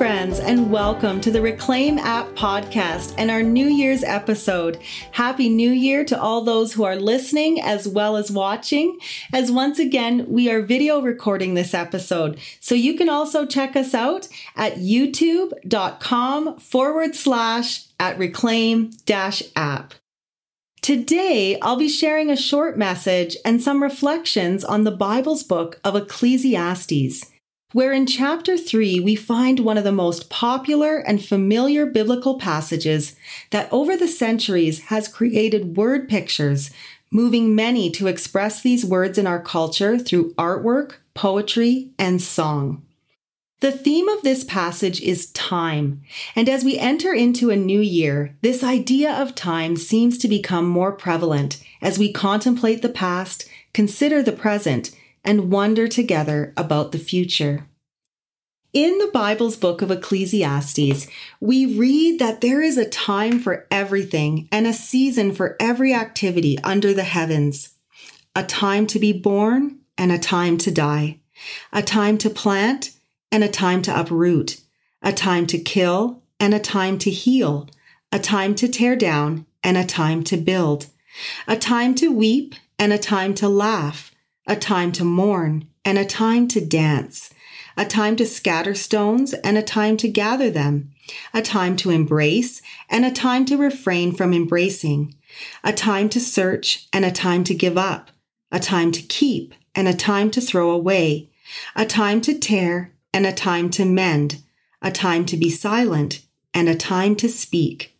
and welcome to the Reclaim App podcast and our New Year's episode. Happy New Year to all those who are listening as well as watching, as once again, we are video recording this episode. So you can also check us out at youtube.com forward slash at reclaim dash app. Today, I'll be sharing a short message and some reflections on the Bible's book of Ecclesiastes where in chapter 3 we find one of the most popular and familiar biblical passages that over the centuries has created word pictures, moving many to express these words in our culture through artwork, poetry, and song. The theme of this passage is time, and as we enter into a new year, this idea of time seems to become more prevalent as we contemplate the past, consider the present, and wonder together about the future. In the Bible's book of Ecclesiastes, we read that there is a time for everything and a season for every activity under the heavens. A time to be born and a time to die. A time to plant and a time to uproot. A time to kill and a time to heal. A time to tear down and a time to build. A time to weep and a time to laugh. A time to mourn and a time to dance a time to scatter stones and a time to gather them, a time to embrace and a time to refrain from embracing, a time to search and a time to give up, a time to keep and a time to throw away, a time to tear and a time to mend, a time to be silent and a time to speak,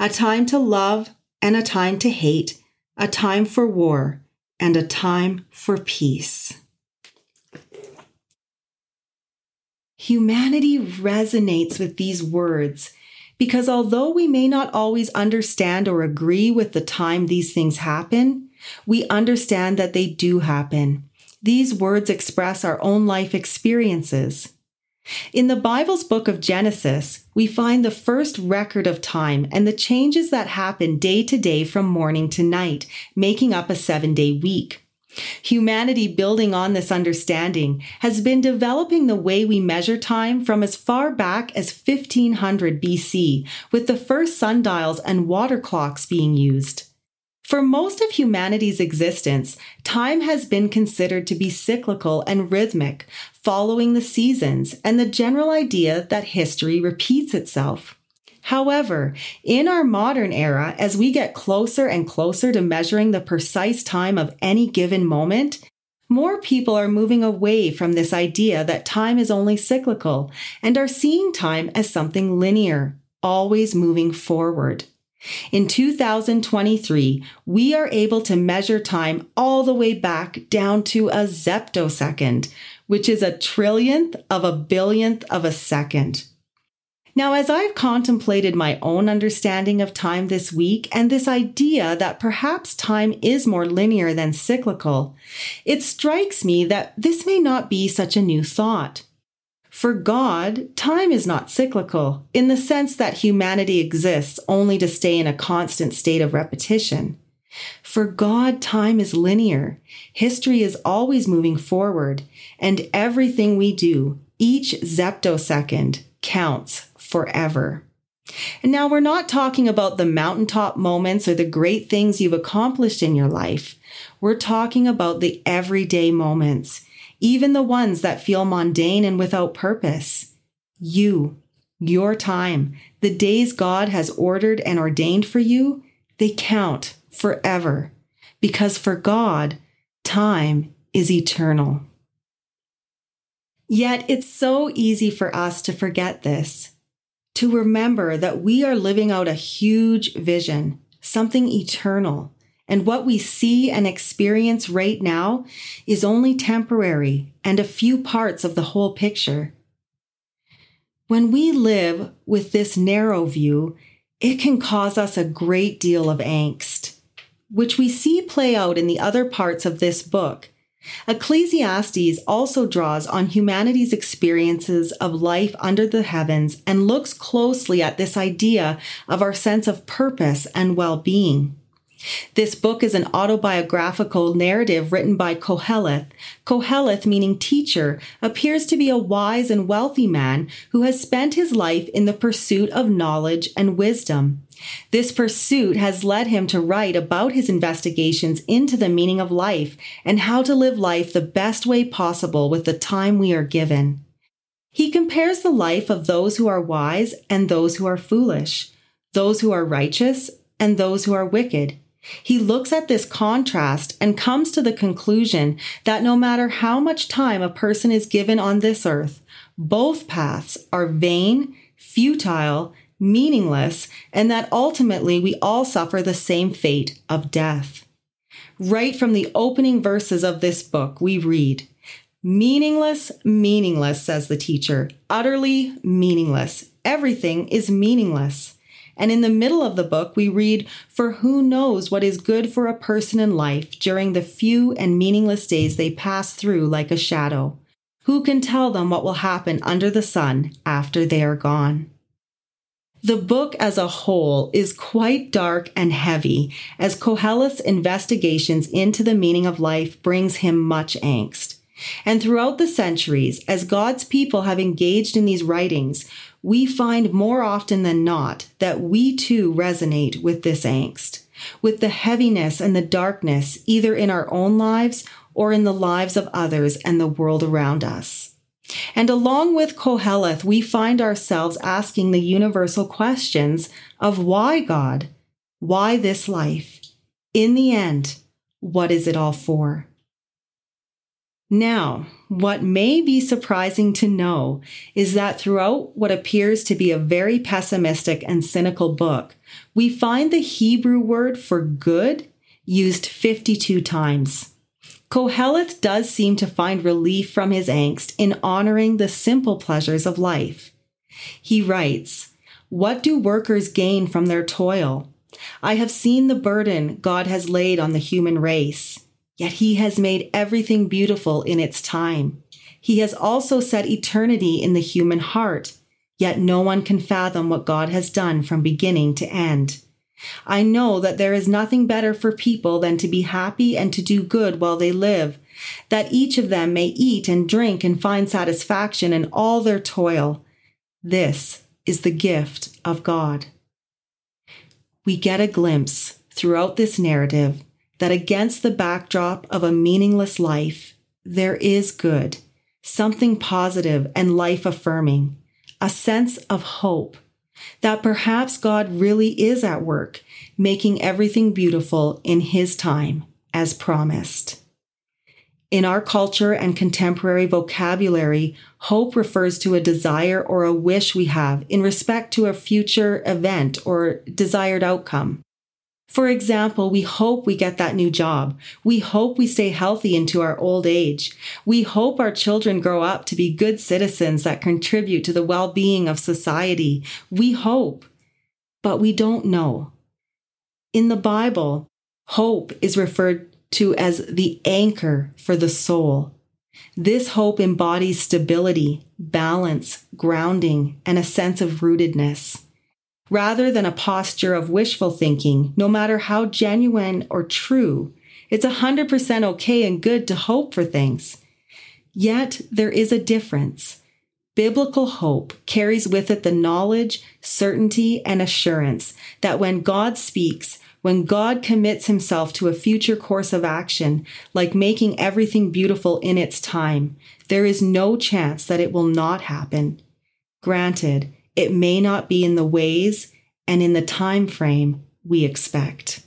a time to love and a time to hate, a time for war and a time for peace. Humanity resonates with these words because although we may not always understand or agree with the time these things happen, we understand that they do happen. These words express our own life experiences. In the Bible's book of Genesis, we find the first record of time and the changes that happen day to day from morning to night, making up a seven day week. Humanity, building on this understanding, has been developing the way we measure time from as far back as 1500 BC, with the first sundials and water clocks being used. For most of humanity's existence, time has been considered to be cyclical and rhythmic, following the seasons and the general idea that history repeats itself. However, in our modern era, as we get closer and closer to measuring the precise time of any given moment, more people are moving away from this idea that time is only cyclical and are seeing time as something linear, always moving forward. In 2023, we are able to measure time all the way back down to a zeptosecond, which is a trillionth of a billionth of a second. Now, as I've contemplated my own understanding of time this week and this idea that perhaps time is more linear than cyclical, it strikes me that this may not be such a new thought. For God, time is not cyclical in the sense that humanity exists only to stay in a constant state of repetition. For God, time is linear. History is always moving forward, and everything we do, each zeptosecond, counts forever. And now we're not talking about the mountaintop moments or the great things you've accomplished in your life. We're talking about the everyday moments, even the ones that feel mundane and without purpose. You, your time, the days God has ordered and ordained for you, they count forever. Because for God, time is eternal. Yet it's so easy for us to forget this to remember that we are living out a huge vision, something eternal. And what we see and experience right now is only temporary and a few parts of the whole picture. When we live with this narrow view, it can cause us a great deal of angst, which we see play out in the other parts of this book Ecclesiastes also draws on humanity's experiences of life under the heavens and looks closely at this idea of our sense of purpose and well being. This book is an autobiographical narrative written by Koheleth. Koheleth, meaning teacher, appears to be a wise and wealthy man who has spent his life in the pursuit of knowledge and wisdom. This pursuit has led him to write about his investigations into the meaning of life and how to live life the best way possible with the time we are given. He compares the life of those who are wise and those who are foolish, those who are righteous and those who are wicked. He looks at this contrast and comes to the conclusion that no matter how much time a person is given on this earth, both paths are vain, futile, meaningless, and that ultimately we all suffer the same fate of death. Right from the opening verses of this book, we read, Meaningless, meaningless, says the teacher. Utterly meaningless. Everything is meaningless. And in the middle of the book, we read, For who knows what is good for a person in life during the few and meaningless days they pass through like a shadow? Who can tell them what will happen under the sun after they are gone? The book as a whole is quite dark and heavy, as Koheleth's investigations into the meaning of life brings him much angst. And throughout the centuries, as God's people have engaged in these writings, we find more often than not that we too resonate with this angst, with the heaviness and the darkness, either in our own lives or in the lives of others and the world around us. And along with Koheleth, we find ourselves asking the universal questions of why God? Why this life? In the end, what is it all for? Now, what may be surprising to know is that throughout what appears to be a very pessimistic and cynical book, we find the Hebrew word for good used 52 times. Koheleth does seem to find relief from his angst in honoring the simple pleasures of life. He writes, What do workers gain from their toil? I have seen the burden God has laid on the human race. Yet he has made everything beautiful in its time. He has also set eternity in the human heart, yet no one can fathom what God has done from beginning to end. I know that there is nothing better for people than to be happy and to do good while they live, that each of them may eat and drink and find satisfaction in all their toil. This is the gift of God. We get a glimpse throughout this narrative that against the backdrop of a meaningless life, there is good, something positive and life affirming, a sense of hope that perhaps God really is at work, making everything beautiful in His time, as promised. In our culture and contemporary vocabulary, hope refers to a desire or a wish we have in respect to a future event or desired outcome. For example, we hope we get that new job. We hope we stay healthy into our old age. We hope our children grow up to be good citizens that contribute to the well-being of society. We hope, but we don't know. In the Bible, hope is referred to as the anchor for the soul. This hope embodies stability, balance, grounding, and a sense of rootedness rather than a posture of wishful thinking, no matter how genuine or true. It's 100% okay and good to hope for things. Yet there is a difference. Biblical hope carries with it the knowledge, certainty, and assurance that when God speaks, when God commits himself to a future course of action, like making everything beautiful in its time, there is no chance that it will not happen. Granted, it may not be in the ways and in the time frame we expect.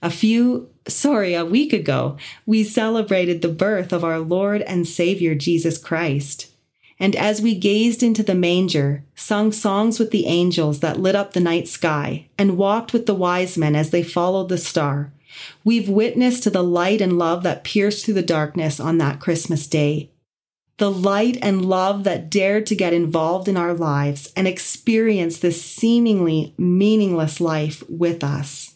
A few, sorry, a week ago, we celebrated the birth of our Lord and Savior Jesus Christ. And as we gazed into the manger, sung songs with the angels that lit up the night sky, and walked with the wise men as they followed the star, we've witnessed to the light and love that pierced through the darkness on that Christmas day the light and love that dared to get involved in our lives and experience this seemingly meaningless life with us.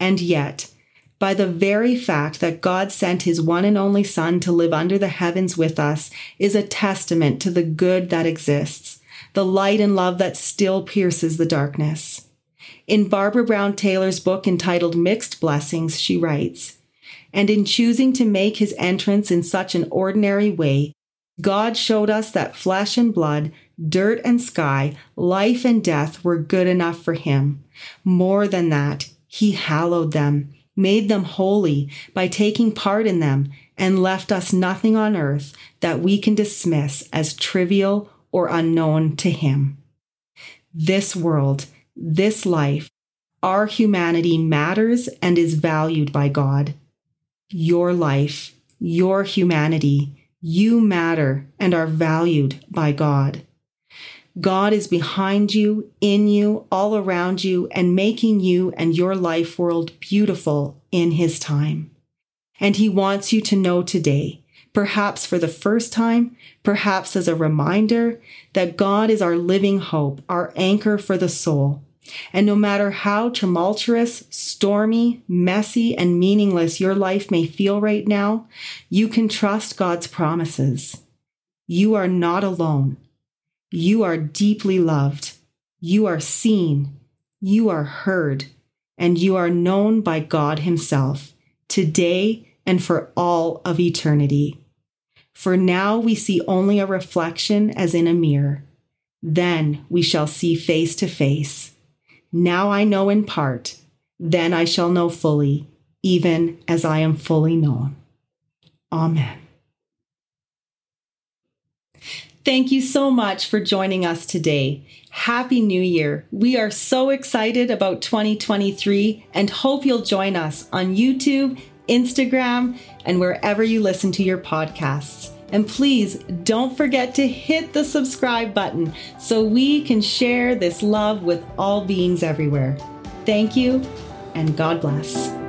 And yet, by the very fact that God sent his one and only Son to live under the heavens with us is a testament to the good that exists, the light and love that still pierces the darkness. In Barbara Brown Taylor's book entitled Mixed Blessings, she writes, And in choosing to make his entrance in such an ordinary way, God showed us that flesh and blood, dirt and sky, life and death were good enough for him. More than that, he hallowed them, made them holy by taking part in them, and left us nothing on earth that we can dismiss as trivial or unknown to him. This world, this life, our humanity matters and is valued by God. Your life, your humanity, you matter and are valued by God. God is behind you, in you, all around you, and making you and your life world beautiful in His time. And He wants you to know today, perhaps for the first time, perhaps as a reminder, that God is our living hope, our anchor for the soul. And no matter how tumultuous, stormy, messy, and meaningless your life may feel right now, you can trust God's promises. You are not alone. You are deeply loved. You are seen. You are heard. And you are known by God Himself today and for all of eternity. For now we see only a reflection as in a mirror. Then we shall see face to face. Now I know in part, then I shall know fully, even as I am fully known. Amen. Thank you so much for joining us today. Happy New Year. We are so excited about 2023 and hope you'll join us on YouTube, Instagram, and wherever you listen to your podcasts. And please don't forget to hit the subscribe button so we can share this love with all beings everywhere. Thank you, and God bless.